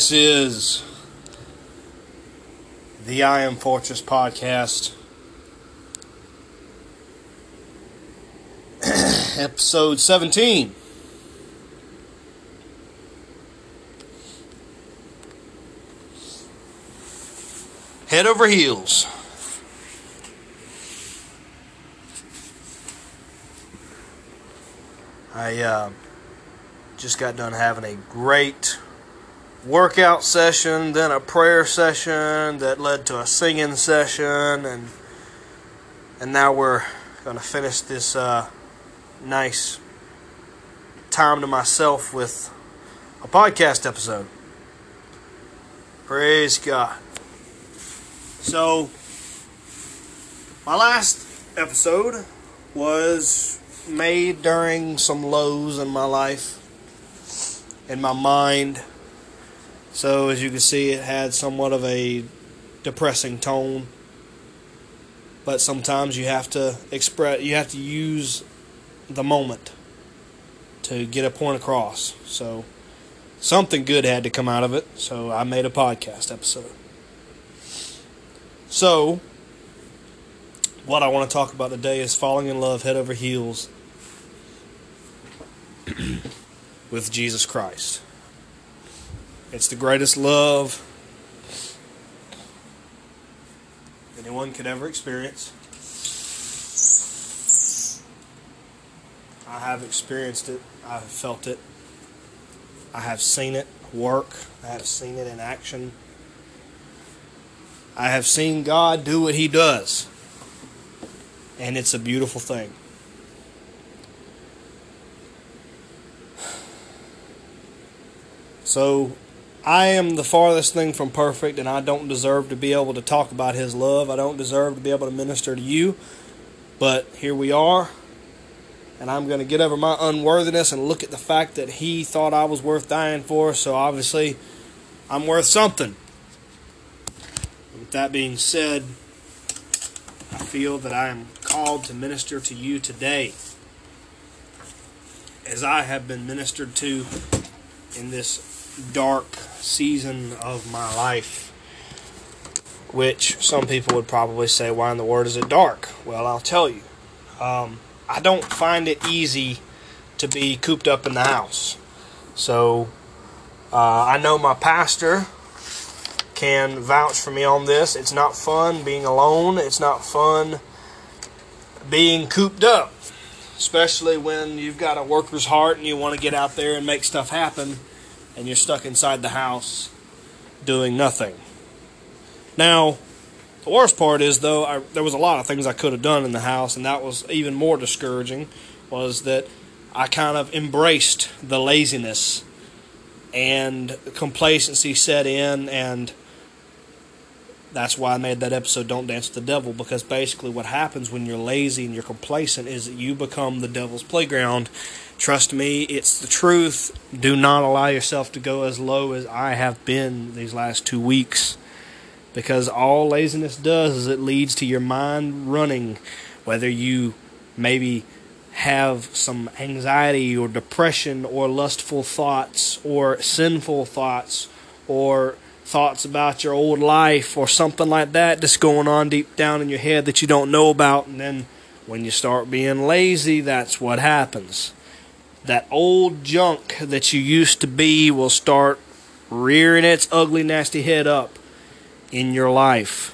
This is the I Am Fortress podcast, episode 17. Head over heels. I uh, just got done having a great workout session, then a prayer session that led to a singing session, and and now we're going to finish this uh, nice time to myself with a podcast episode. Praise God. So, my last episode was made during some lows in my life, in my mind. So, as you can see, it had somewhat of a depressing tone. But sometimes you have to express, you have to use the moment to get a point across. So, something good had to come out of it. So, I made a podcast episode. So, what I want to talk about today is falling in love head over heels with Jesus Christ. It's the greatest love anyone could ever experience. I have experienced it, I have felt it, I have seen it work, I have seen it in action. I have seen God do what He does. And it's a beautiful thing. So, I am the farthest thing from perfect, and I don't deserve to be able to talk about His love. I don't deserve to be able to minister to you. But here we are. And I'm going to get over my unworthiness and look at the fact that He thought I was worth dying for. So, obviously, I'm worth something. With that being said, I feel that I am called to minister to you today as I have been ministered to in this dark season of my life. Which some people would probably say, why in the world is it dark? Well, I'll tell you. Um, I don't find it easy to be cooped up in the house. So uh, I know my pastor can vouch for me on this. It's not fun being alone. It's not fun being cooped up, especially when you've got a worker's heart and you want to get out there and make stuff happen and you're stuck inside the house doing nothing. Now, the worst part is though I, there was a lot of things I could have done in the house and that was even more discouraging was that I kind of embraced the laziness and complacency set in and that's why I made that episode Don't Dance with the Devil because basically what happens when you're lazy and you're complacent is that you become the devil's playground. Trust me, it's the truth. Do not allow yourself to go as low as I have been these last 2 weeks because all laziness does is it leads to your mind running whether you maybe have some anxiety or depression or lustful thoughts or sinful thoughts or thoughts about your old life or something like that that's going on deep down in your head that you don't know about. And then when you start being lazy, that's what happens. That old junk that you used to be will start rearing its ugly, nasty head up in your life.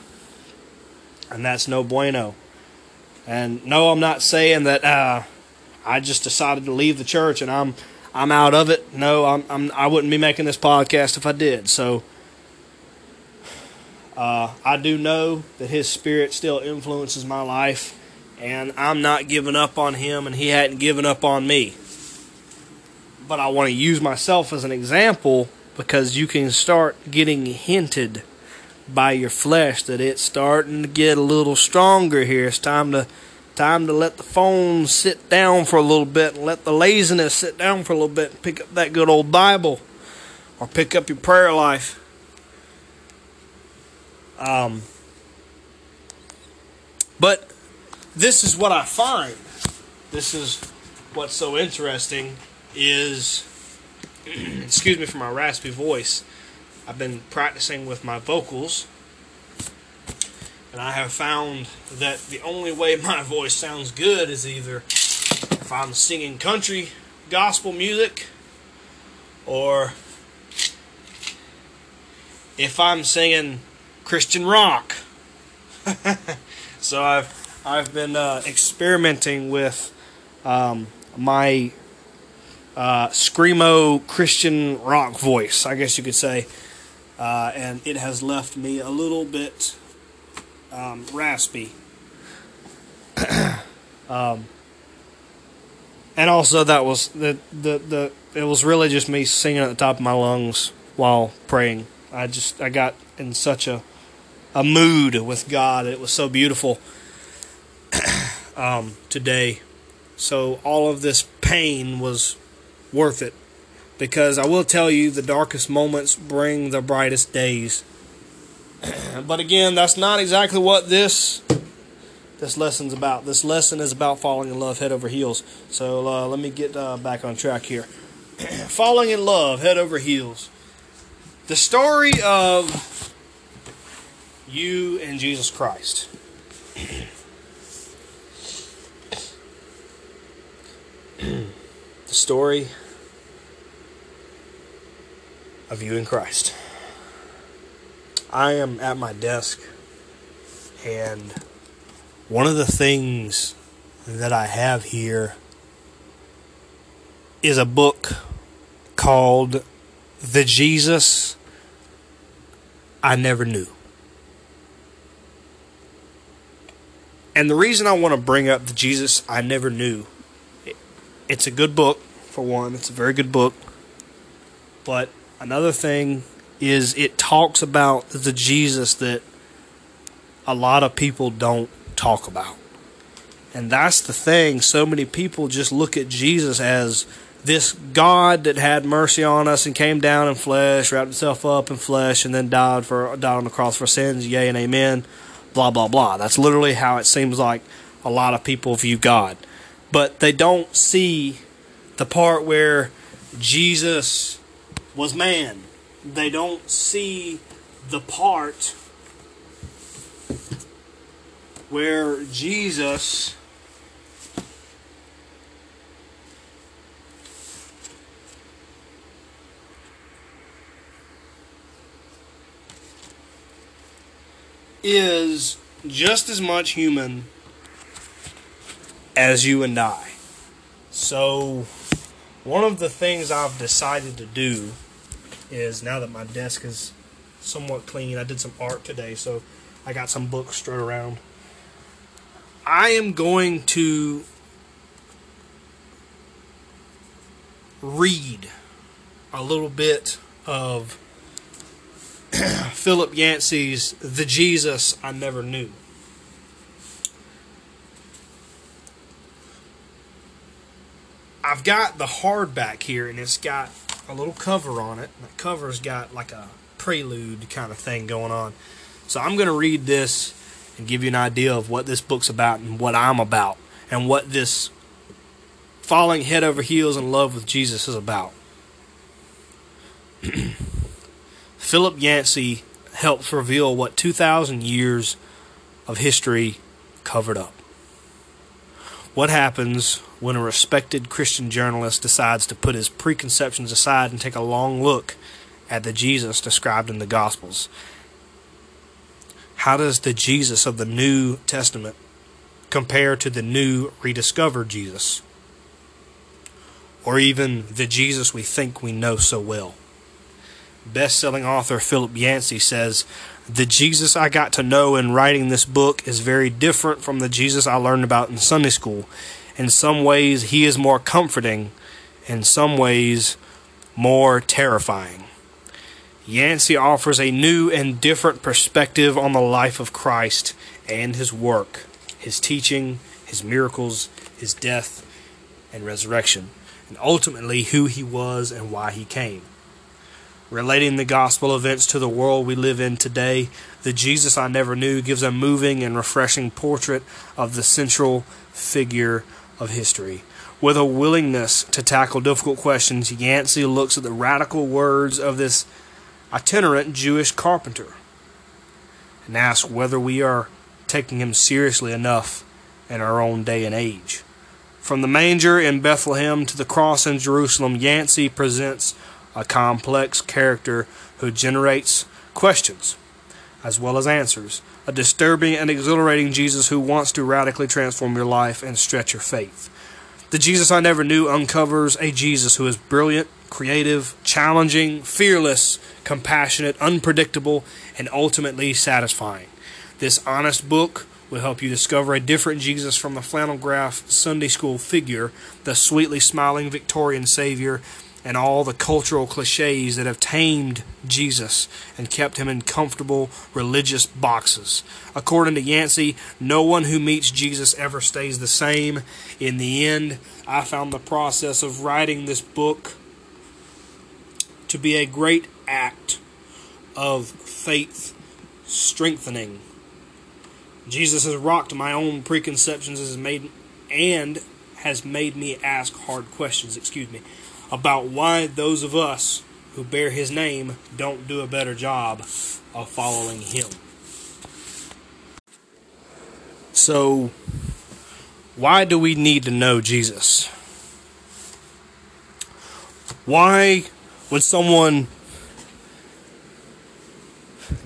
And that's no bueno. And no, I'm not saying that uh, I just decided to leave the church and I'm I'm out of it. No, I'm, I'm I wouldn't be making this podcast if I did. So uh, I do know that His Spirit still influences my life, and I'm not giving up on Him, and He hadn't given up on me. But I want to use myself as an example because you can start getting hinted by your flesh that it's starting to get a little stronger here. It's time to time to let the phone sit down for a little bit and let the laziness sit down for a little bit and pick up that good old Bible or pick up your prayer life. Um, but this is what I find. This is what's so interesting is excuse me for my raspy voice. I've been practicing with my vocals, and I have found that the only way my voice sounds good is either if I'm singing country gospel music or if I'm singing Christian rock. so I've I've been uh, experimenting with um, my uh, screamo Christian rock voice, I guess you could say, uh, and it has left me a little bit um, raspy. um, and also that was the, the the it was really just me singing at the top of my lungs while praying. I just I got in such a a mood with God. It was so beautiful um, today. So all of this pain was worth it because I will tell you the darkest moments bring the brightest days. but again, that's not exactly what this this lesson's about. This lesson is about falling in love head over heels. So uh, let me get uh, back on track here. falling in love head over heels. The story of you and Jesus Christ. the story of you in Christ. I am at my desk, and one of the things that I have here is a book called The Jesus I Never Knew. And the reason I want to bring up The Jesus I Never Knew, it's a good book, for one. It's a very good book. But another thing is it talks about the Jesus that a lot of people don't talk about. And that's the thing. So many people just look at Jesus as this God that had mercy on us and came down in flesh, wrapped himself up in flesh, and then died for died on the cross for sins. Yea and amen. Blah blah blah. That's literally how it seems like a lot of people view God, but they don't see the part where Jesus was man they don't see the part where Jesus is just as much human as you and I. So, one of the things I've decided to do is now that my desk is somewhat clean, I did some art today, so I got some books strewn around. I am going to read a little bit of Philip Yancey's The Jesus I Never Knew. I've got the hardback here, and it's got a little cover on it. The cover's got like a prelude kind of thing going on. So I'm going to read this and give you an idea of what this book's about and what I'm about and what this falling head over heels in love with Jesus is about. Philip Yancey helps reveal what 2,000 years of history covered up. What happens when a respected Christian journalist decides to put his preconceptions aside and take a long look at the Jesus described in the Gospels? How does the Jesus of the New Testament compare to the new rediscovered Jesus? Or even the Jesus we think we know so well? Best selling author Philip Yancey says the Jesus I got to know in writing this book is very different from the Jesus I learned about in Sunday school. In some ways, he is more comforting, in some ways, more terrifying. Yancey offers a new and different perspective on the life of Christ and his work, his teaching, his miracles, his death and resurrection, and ultimately who he was and why he came relating the gospel events to the world we live in today, the Jesus I Never Knew gives a moving and refreshing portrait of the central figure of history. With a willingness to tackle difficult questions, Yancey looks at the radical words of this itinerant Jewish carpenter and asks whether we are taking him seriously enough in our own day and age. From the manger in Bethlehem to the cross in Jerusalem, Yancey presents a complex character who generates questions as well as answers. A disturbing and exhilarating Jesus who wants to radically transform your life and stretch your faith. The Jesus I Never Knew uncovers a Jesus who is brilliant, creative, challenging, fearless, compassionate, unpredictable, and ultimately satisfying. This honest book will help you discover a different Jesus from the flannel graph Sunday school figure, the sweetly smiling Victorian Savior, and all the cultural cliches that have tamed Jesus and kept him in comfortable religious boxes. According to Yancey, no one who meets Jesus ever stays the same. In the end, I found the process of writing this book to be a great act of faith strengthening Jesus has rocked my own preconceptions has made and has made me ask hard questions, excuse me, about why those of us who bear his name don't do a better job of following him. So, why do we need to know Jesus? Why would someone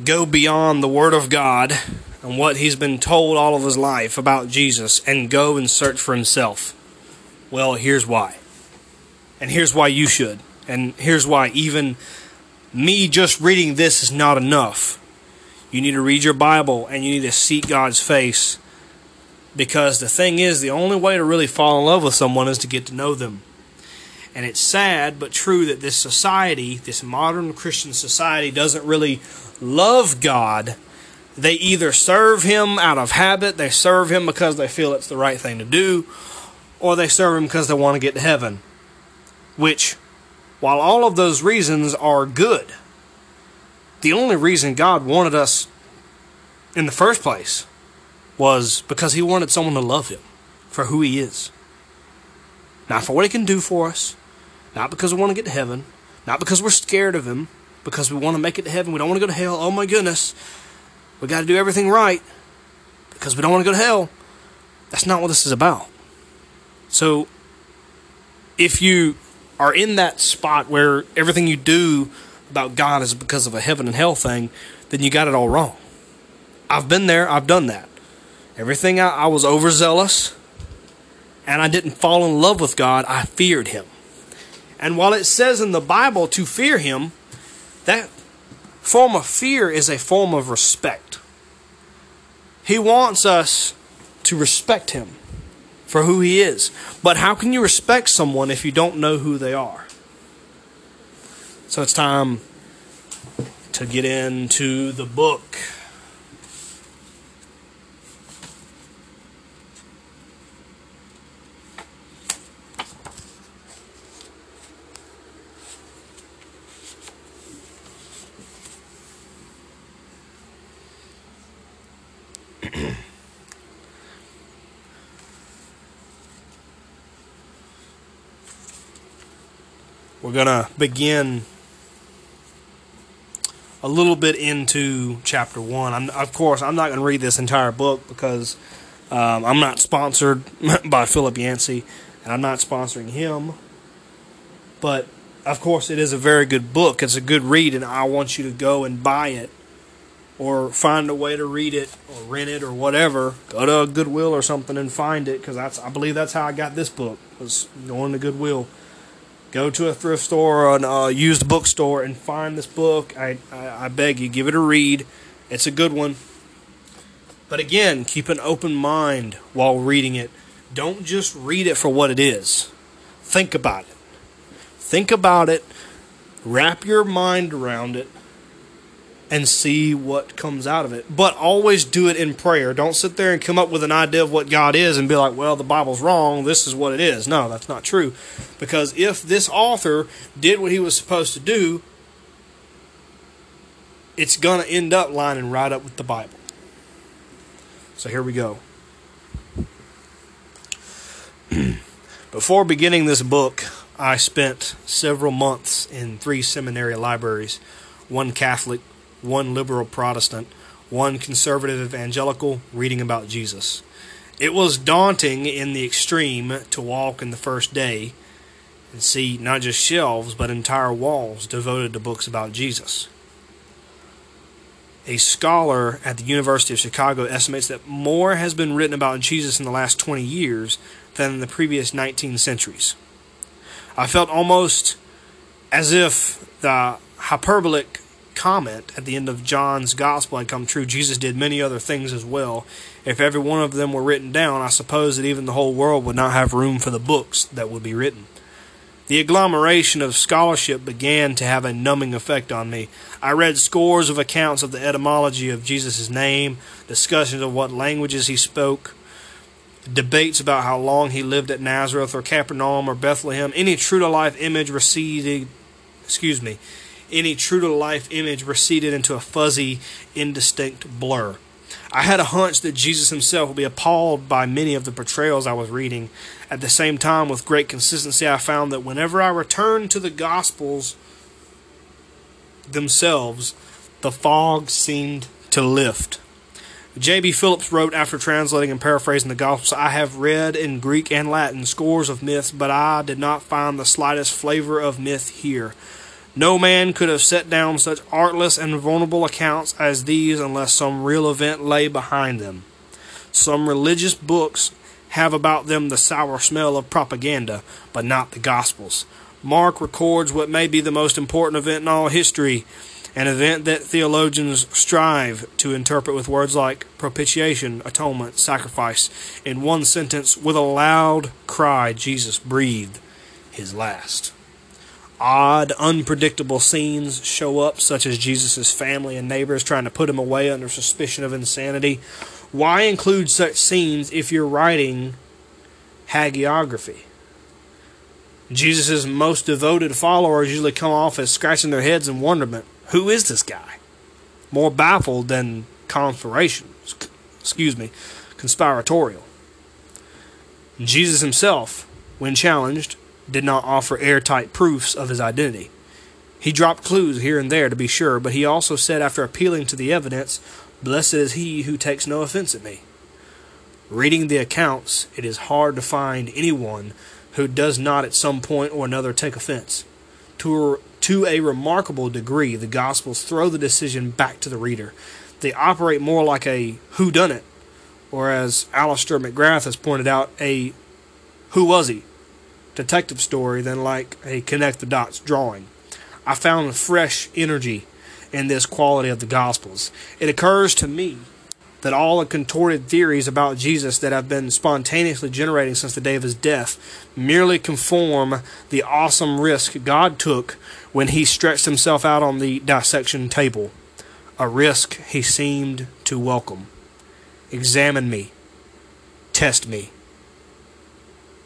go beyond the Word of God and what he's been told all of his life about Jesus and go and search for himself? Well, here's why. And here's why you should. And here's why even me just reading this is not enough. You need to read your Bible and you need to seek God's face. Because the thing is, the only way to really fall in love with someone is to get to know them. And it's sad but true that this society, this modern Christian society, doesn't really love God they either serve him out of habit, they serve him because they feel it's the right thing to do, or they serve him because they want to get to heaven. Which, while all of those reasons are good, the only reason God wanted us in the first place was because he wanted someone to love him for who he is. Not for what he can do for us, not because we want to get to heaven, not because we're scared of him, because we want to make it to heaven. We don't want to go to hell. Oh my goodness. We got to do everything right because we don't want to go to hell. That's not what this is about. So, if you are in that spot where everything you do about God is because of a heaven and hell thing, then you got it all wrong. I've been there, I've done that. Everything I, I was overzealous and I didn't fall in love with God, I feared Him. And while it says in the Bible to fear Him, that form of fear is a form of respect. He wants us to respect him for who he is. But how can you respect someone if you don't know who they are? So it's time to get into the book. We're going to begin a little bit into chapter one. I'm, of course, I'm not going to read this entire book because um, I'm not sponsored by Philip Yancey and I'm not sponsoring him. But of course, it is a very good book. It's a good read, and I want you to go and buy it or find a way to read it or rent it or whatever. Go to a Goodwill or something and find it because that's I believe that's how I got this book was going to Goodwill go to a thrift store or a uh, used bookstore and find this book. I, I, I beg you, give it a read. It's a good one. But again, keep an open mind while reading it. Don't just read it for what it is. Think about it. Think about it. Wrap your mind around it and see what comes out of it. But always do it in prayer. Don't sit there and come up with an idea of what God is and be like, well, the Bible's wrong. This is what it is. No, that's not true. Because if this author did what he was supposed to do, it's going to end up lining right up with the Bible. So here we go. Before beginning this book, I spent several months in three seminary libraries one Catholic, one liberal Protestant, one conservative evangelical reading about Jesus. It was daunting in the extreme to walk in the first day and see not just shelves, but entire walls devoted to books about Jesus. A scholar at the University of Chicago estimates that more has been written about Jesus in the last 20 years than in the previous 19 centuries. I felt almost as if the hyperbolic comment at the end of John's gospel had come true. Jesus did many other things as well. If every one of them were written down, I suppose that even the whole world would not have room for the books that would be written. The agglomeration of scholarship began to have a numbing effect on me. I read scores of accounts of the etymology of Jesus' name, discussions of what languages he spoke, debates about how long he lived at Nazareth or Capernaum or Bethlehem. Any true to life image receded, excuse me, any true to life image receded into a fuzzy, indistinct blur. I had a hunch that Jesus himself would be appalled by many of the portrayals I was reading. At the same time, with great consistency, I found that whenever I returned to the Gospels themselves, the fog seemed to lift. J.B. Phillips wrote after translating and paraphrasing the Gospels I have read in Greek and Latin scores of myths, but I did not find the slightest flavor of myth here. No man could have set down such artless and vulnerable accounts as these unless some real event lay behind them. Some religious books have about them the sour smell of propaganda, but not the Gospels. Mark records what may be the most important event in all history, an event that theologians strive to interpret with words like propitiation, atonement, sacrifice. In one sentence, with a loud cry, Jesus breathed his last odd, unpredictable scenes show up, such as Jesus' family and neighbors trying to put him away under suspicion of insanity. Why include such scenes if you're writing hagiography? Jesus' most devoted followers usually come off as scratching their heads in wonderment. Who is this guy? More baffled than conspiration. Excuse me, conspiratorial. Jesus himself, when challenged, did not offer airtight proofs of his identity. He dropped clues here and there to be sure, but he also said, after appealing to the evidence, Blessed is he who takes no offense at me. Reading the accounts, it is hard to find anyone who does not at some point or another take offense. To a, to a remarkable degree, the Gospels throw the decision back to the reader. They operate more like a who done it, or as Alister McGrath has pointed out, a who was he? Detective story than like a connect the dots drawing. I found a fresh energy in this quality of the Gospels. It occurs to me that all the contorted theories about Jesus that have been spontaneously generating since the day of his death merely conform the awesome risk God took when he stretched himself out on the dissection table, a risk he seemed to welcome. Examine me, test me,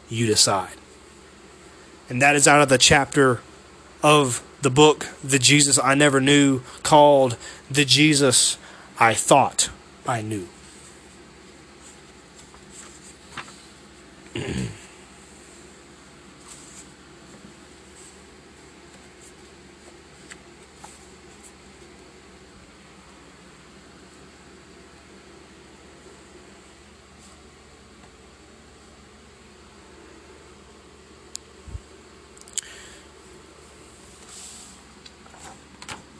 you decide and that is out of the chapter of the book The Jesus I Never Knew called The Jesus I Thought I Knew.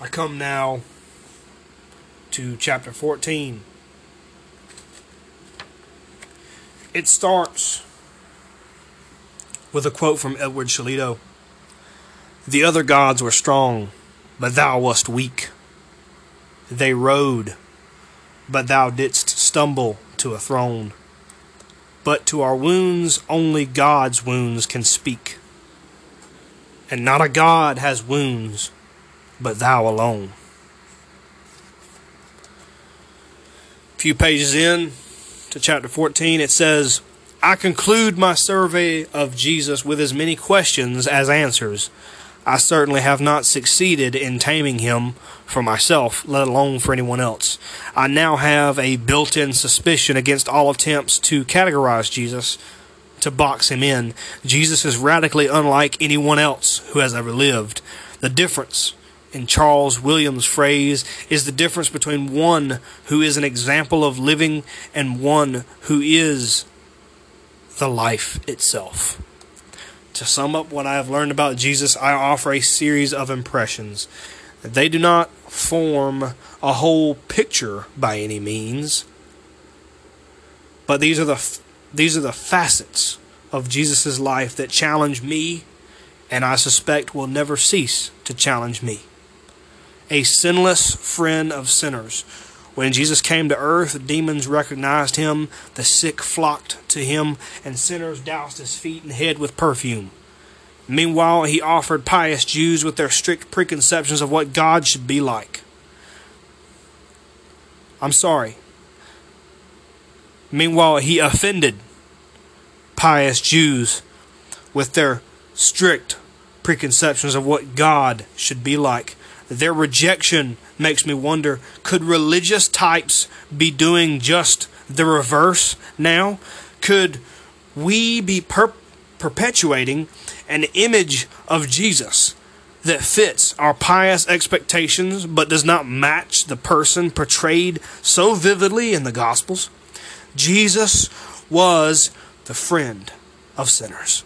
I come now to chapter 14. It starts with a quote from Edward Shillito The other gods were strong, but thou wast weak. They rode, but thou didst stumble to a throne. But to our wounds, only God's wounds can speak. And not a God has wounds but thou alone. A few pages in to chapter 14, it says, I conclude my survey of Jesus with as many questions as answers. I certainly have not succeeded in taming him for myself, let alone for anyone else. I now have a built in suspicion against all attempts to categorize Jesus, to box him in. Jesus is radically unlike anyone else who has ever lived. The difference in Charles Williams' phrase, is the difference between one who is an example of living and one who is the life itself. To sum up what I have learned about Jesus, I offer a series of impressions. They do not form a whole picture by any means, but these are the these are the facets of Jesus' life that challenge me and I suspect will never cease to challenge me a sinless friend of sinners. When Jesus came to earth, demons recognized him, the sick flocked to him, and sinners doused his feet and head with perfume. Meanwhile, he offered pious Jews with their strict preconceptions of what God should be like. I'm sorry. Meanwhile, he offended pious Jews with their strict preconceptions of what God should be like. Their rejection makes me wonder could religious types be doing just the reverse now? Could we be per- perpetuating an image of Jesus that fits our pious expectations but does not match the person portrayed so vividly in the Gospels? Jesus was the friend of sinners.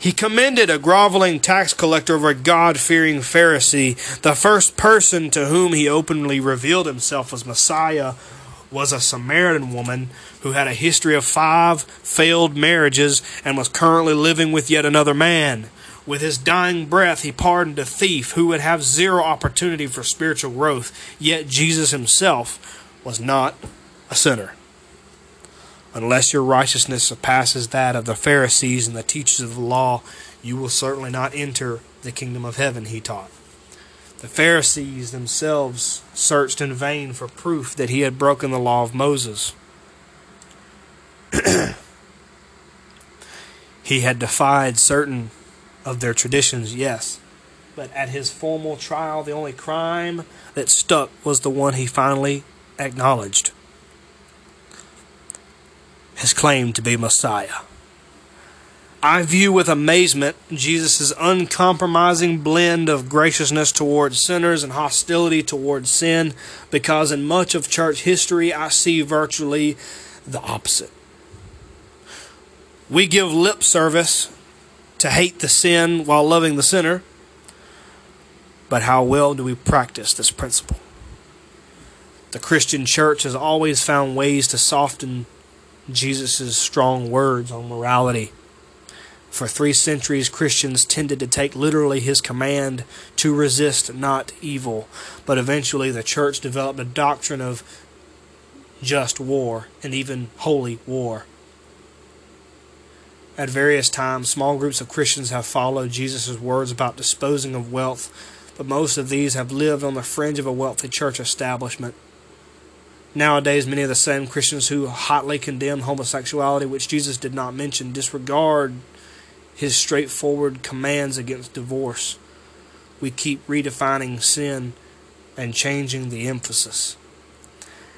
He commended a groveling tax collector over a God fearing Pharisee. The first person to whom he openly revealed himself as Messiah was a Samaritan woman who had a history of five failed marriages and was currently living with yet another man. With his dying breath, he pardoned a thief who would have zero opportunity for spiritual growth, yet Jesus himself was not a sinner. Unless your righteousness surpasses that of the Pharisees and the teachers of the law, you will certainly not enter the kingdom of heaven, he taught. The Pharisees themselves searched in vain for proof that he had broken the law of Moses. he had defied certain of their traditions, yes, but at his formal trial, the only crime that stuck was the one he finally acknowledged his claimed to be Messiah. I view with amazement Jesus' uncompromising blend of graciousness towards sinners and hostility towards sin, because in much of church history I see virtually the opposite. We give lip service to hate the sin while loving the sinner, but how well do we practice this principle? The Christian church has always found ways to soften Jesus' strong words on morality. For three centuries, Christians tended to take literally his command to resist not evil, but eventually the church developed a doctrine of just war and even holy war. At various times, small groups of Christians have followed Jesus' words about disposing of wealth, but most of these have lived on the fringe of a wealthy church establishment. Nowadays, many of the same Christians who hotly condemn homosexuality, which Jesus did not mention, disregard his straightforward commands against divorce. We keep redefining sin and changing the emphasis.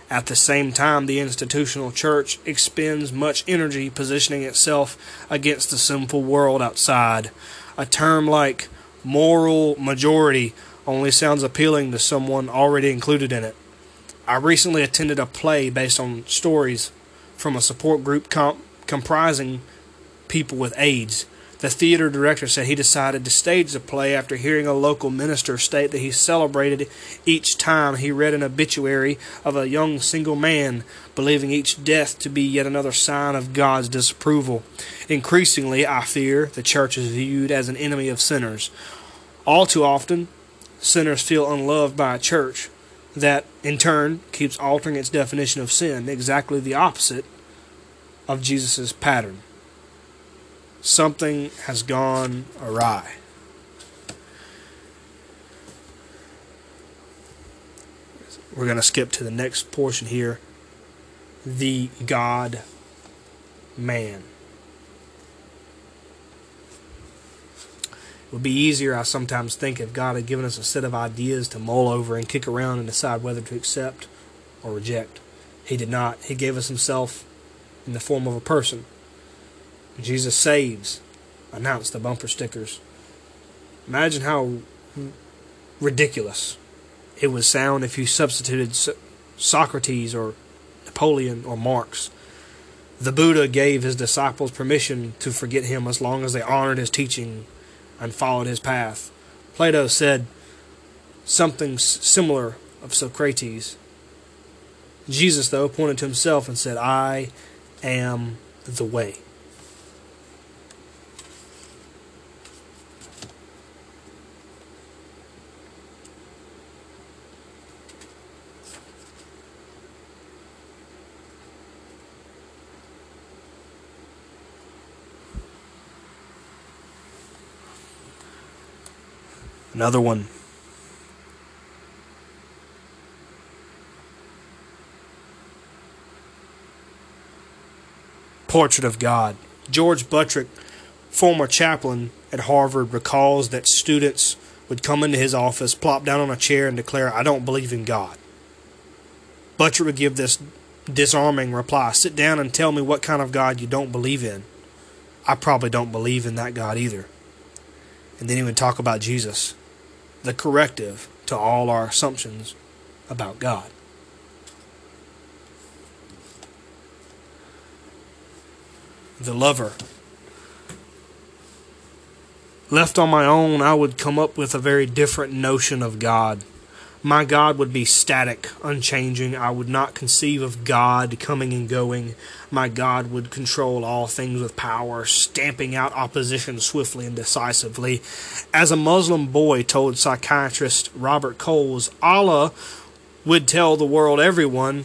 At the same time, the institutional church expends much energy positioning itself against the sinful world outside. A term like moral majority only sounds appealing to someone already included in it. I recently attended a play based on stories from a support group comp- comprising people with AIDS. The theater director said he decided to stage the play after hearing a local minister state that he celebrated each time he read an obituary of a young single man, believing each death to be yet another sign of God's disapproval. Increasingly, I fear, the church is viewed as an enemy of sinners. All too often, sinners feel unloved by a church that in turn keeps altering its definition of sin, exactly the opposite of Jesus' pattern. Something has gone awry. We're going to skip to the next portion here the God man. Would be easier, I sometimes think, if God had given us a set of ideas to mull over and kick around and decide whether to accept or reject. He did not. He gave us Himself in the form of a person. Jesus saves, announced the bumper stickers. Imagine how ridiculous. It would sound if you substituted Socrates or Napoleon or Marx. The Buddha gave his disciples permission to forget him as long as they honored his teaching and followed his path. Plato said something similar of Socrates. Jesus, though, pointed to himself and said, I am the way. Another one. Portrait of God. George Buttrick, former chaplain at Harvard, recalls that students would come into his office, plop down on a chair, and declare, I don't believe in God. Buttrick would give this disarming reply Sit down and tell me what kind of God you don't believe in. I probably don't believe in that God either. And then he would talk about Jesus the corrective to all our assumptions about God. The lover. Left on my own, I would come up with a very different notion of God my God would be static, unchanging. I would not conceive of God coming and going. My God would control all things with power, stamping out opposition swiftly and decisively. As a Muslim boy told psychiatrist Robert Coles, Allah would tell the world, everyone,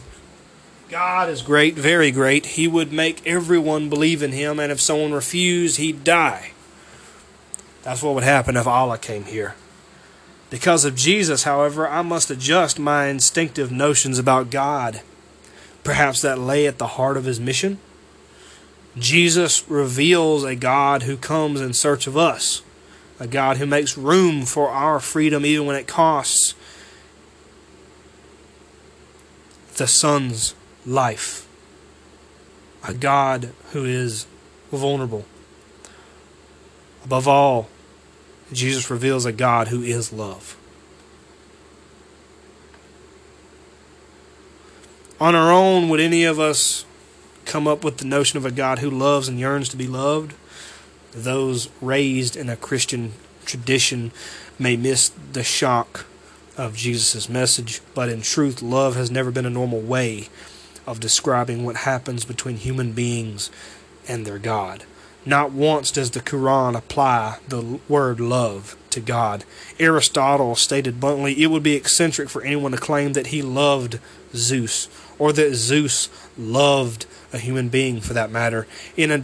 God is great, very great. He would make everyone believe in Him, and if someone refused, he'd die. That's what would happen if Allah came here. Because of Jesus, however, I must adjust my instinctive notions about God. Perhaps that lay at the heart of his mission. Jesus reveals a God who comes in search of us, a God who makes room for our freedom even when it costs the Son's life, a God who is vulnerable. Above all, Jesus reveals a God who is love. On our own, would any of us come up with the notion of a God who loves and yearns to be loved? Those raised in a Christian tradition may miss the shock of Jesus' message, but in truth, love has never been a normal way of describing what happens between human beings and their God. Not once does the Quran apply the word love to God. Aristotle stated bluntly it would be eccentric for anyone to claim that he loved Zeus, or that Zeus loved a human being for that matter. In a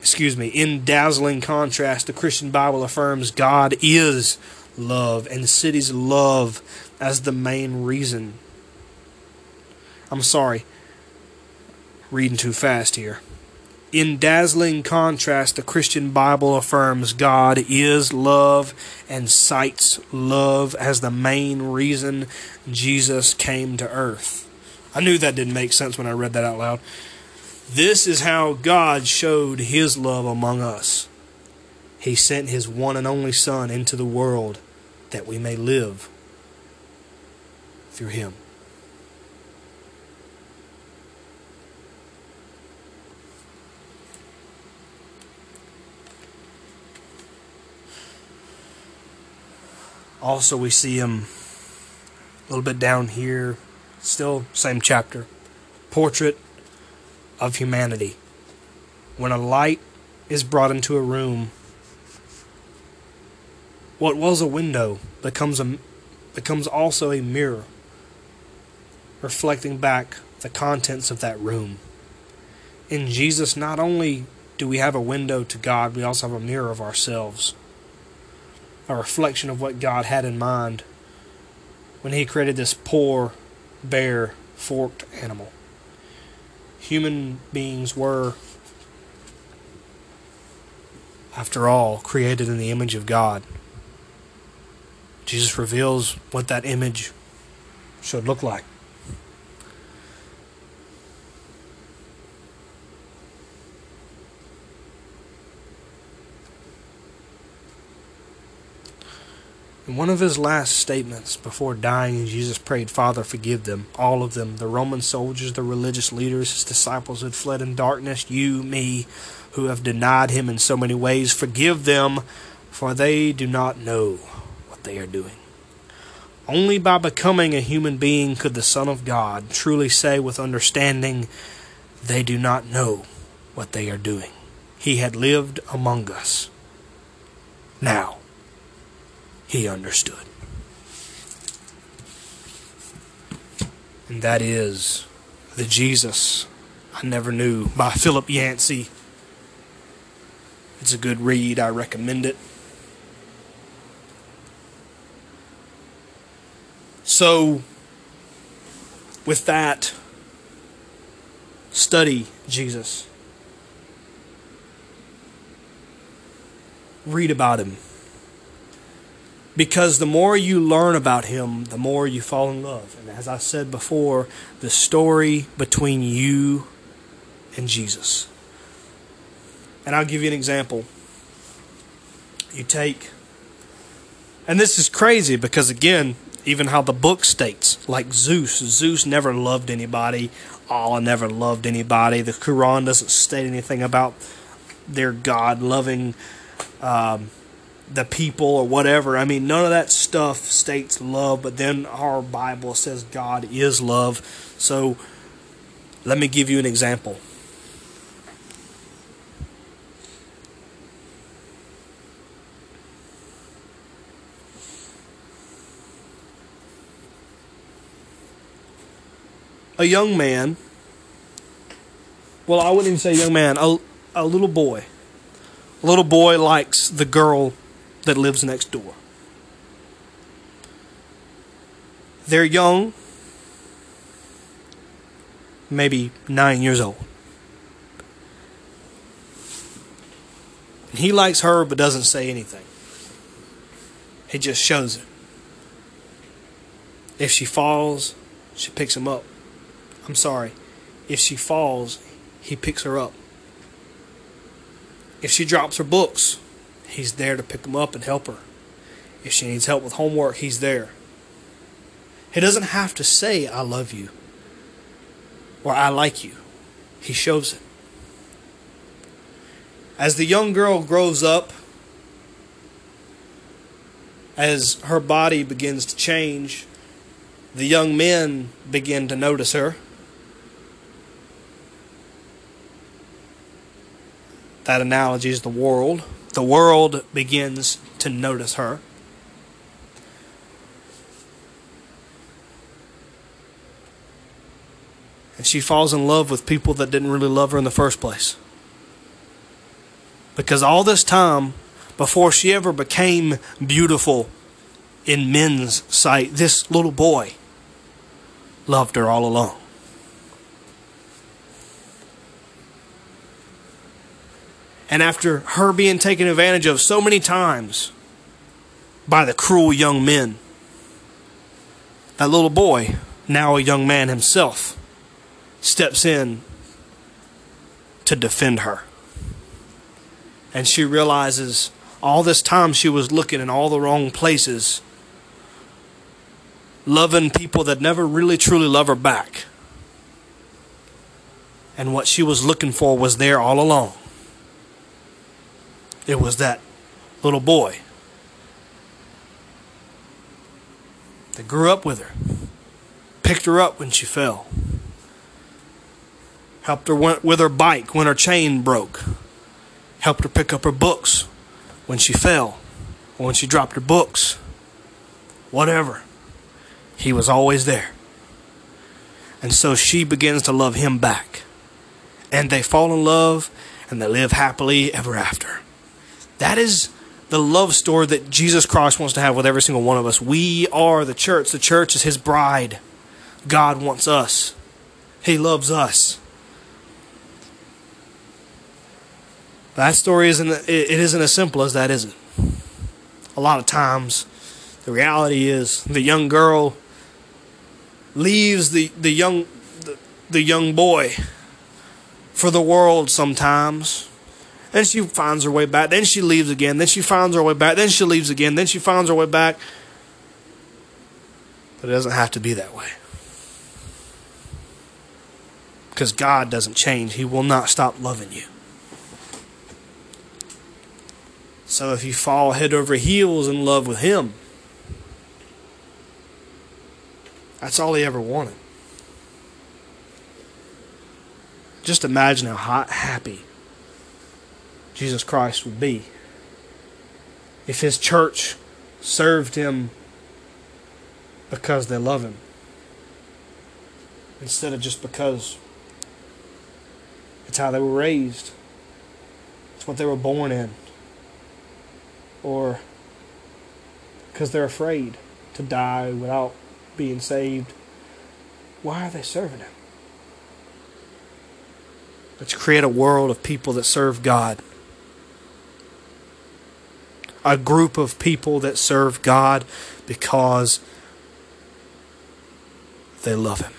excuse me, in dazzling contrast, the Christian Bible affirms God is love and cities love as the main reason. I'm sorry, reading too fast here. In dazzling contrast, the Christian Bible affirms God is love and cites love as the main reason Jesus came to earth. I knew that didn't make sense when I read that out loud. This is how God showed his love among us. He sent his one and only Son into the world that we may live through him. Also, we see him a little bit down here, still same chapter. Portrait of humanity. When a light is brought into a room, what was a window becomes a becomes also a mirror, reflecting back the contents of that room. In Jesus, not only do we have a window to God, we also have a mirror of ourselves a reflection of what God had in mind when He created this poor, bare, forked animal. Human beings were, after all, created in the image of God. Jesus reveals what that image should look like. One of his last statements before dying, Jesus prayed, Father, forgive them, all of them, the Roman soldiers, the religious leaders, his disciples who had fled in darkness, you, me, who have denied him in so many ways. Forgive them, for they do not know what they are doing. Only by becoming a human being could the Son of God truly say with understanding, They do not know what they are doing. He had lived among us. Now, he understood. And that is The Jesus I Never Knew by Philip Yancey. It's a good read. I recommend it. So, with that, study Jesus. Read about him. Because the more you learn about him, the more you fall in love. And as I said before, the story between you and Jesus. And I'll give you an example. You take, and this is crazy because, again, even how the book states, like Zeus. Zeus never loved anybody. Allah never loved anybody. The Quran doesn't state anything about their God loving um, the people or whatever. I mean, none of that stuff states love, but then our Bible says God is love. So let me give you an example. a young man, well, I wouldn't even say young man, a, a little boy. A little boy likes the girl that lives next door. They're young, maybe nine years old. He likes her but doesn't say anything. He just shows it. If she falls, she picks him up. I'm sorry, if she falls, he picks her up. If she drops her books, he's there to pick them up and help her. If she needs help with homework, he's there. He doesn't have to say, I love you or I like you. He shows it. As the young girl grows up, as her body begins to change, the young men begin to notice her. That analogy is the world. The world begins to notice her. And she falls in love with people that didn't really love her in the first place. Because all this time, before she ever became beautiful in men's sight, this little boy loved her all along. And after her being taken advantage of so many times by the cruel young men, that little boy, now a young man himself, steps in to defend her. And she realizes all this time she was looking in all the wrong places, loving people that never really truly love her back. And what she was looking for was there all along. It was that little boy that grew up with her, picked her up when she fell, helped her with her bike when her chain broke, helped her pick up her books when she fell, or when she dropped her books, whatever. He was always there. And so she begins to love him back. And they fall in love and they live happily ever after. That is the love story that Jesus Christ wants to have with every single one of us. We are the church. The church is his bride. God wants us. He loves us. That story isn't it isn't as simple as that, is it? A lot of times the reality is the young girl leaves the, the young the, the young boy for the world sometimes Then she finds her way back. Then she leaves again. Then she finds her way back. Then she leaves again. Then she finds her way back. But it doesn't have to be that way. Because God doesn't change, He will not stop loving you. So if you fall head over heels in love with Him, that's all He ever wanted. Just imagine how hot, happy Jesus Christ would be if His church served Him because they love Him instead of just because it's how they were raised, it's what they were born in or because they're afraid to die without being saved, why are they serving Him? Let's create a world of people that serve God. A group of people that serve God because they love Him.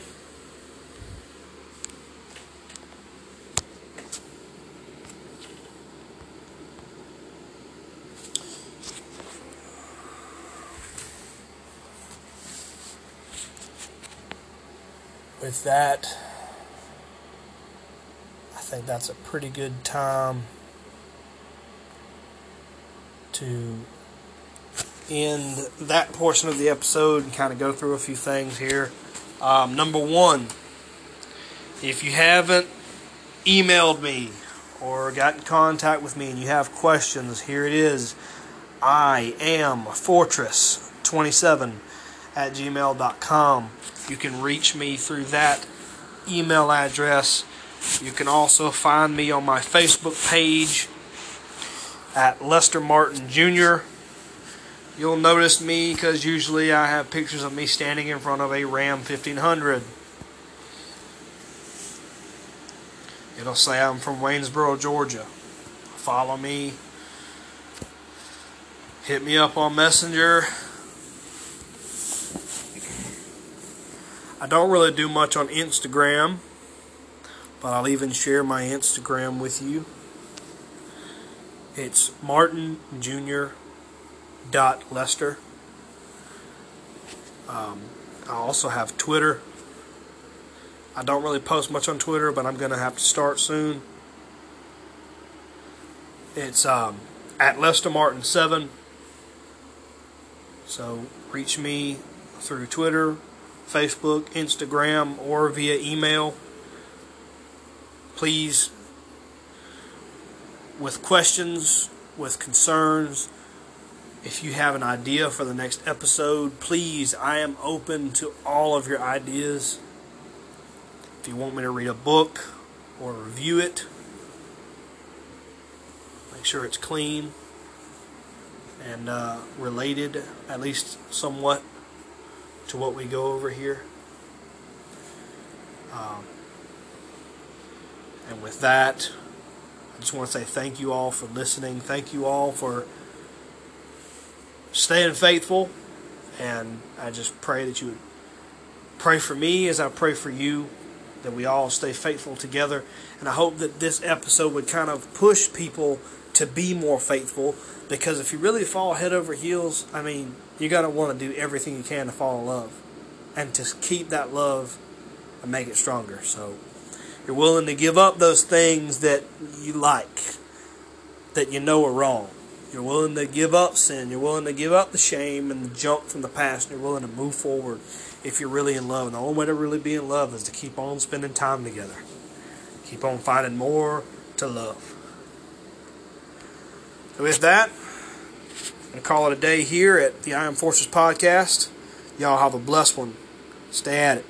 with that, I think that's a pretty good time to end that portion of the episode and kind of go through a few things here. Um, number one, if you haven't emailed me or got in contact with me and you have questions, here it is. I am fortress27 at gmail.com. You can reach me through that email address. You can also find me on my Facebook page at Lester Martin Jr. You'll notice me because usually I have pictures of me standing in front of a Ram 1500. It'll say I'm from Waynesboro, Georgia. Follow me. Hit me up on Messenger. I don't really do much on Instagram, but I'll even share my Instagram with you. It's Martin Jr. dot Lester. Um, I also have Twitter. I don't really post much on Twitter, but I'm going to have to start soon. It's um, at Lester Martin 7. So reach me through Twitter, Facebook, Instagram, or via email. Please, with questions, with concerns, if you have an idea for the next episode, please, I am open to all of your ideas. If you want me to read a book or review it, make sure it's clean and uh, related, at least somewhat to what we go over here. Um, and with that, just want to say thank you all for listening. Thank you all for staying faithful. And I just pray that you would pray for me as I pray for you, that we all stay faithful together. And I hope that this episode would kind of push people to be more faithful because if you really fall head over heels, I mean, you got to want to do everything you can to fall in love and to keep that love and make it stronger. So you're willing to give up those things that you like, that you know are wrong. You're willing to give up sin. You're willing to give up the shame and the junk from the past. And you're willing to move forward if you're really in love. And the only way to really be in love is to keep on spending time together. Keep on finding more to love. So with that, I'm going to call it a day here at the Iron Fortress podcast. Y'all have a blessed one. Stay at it.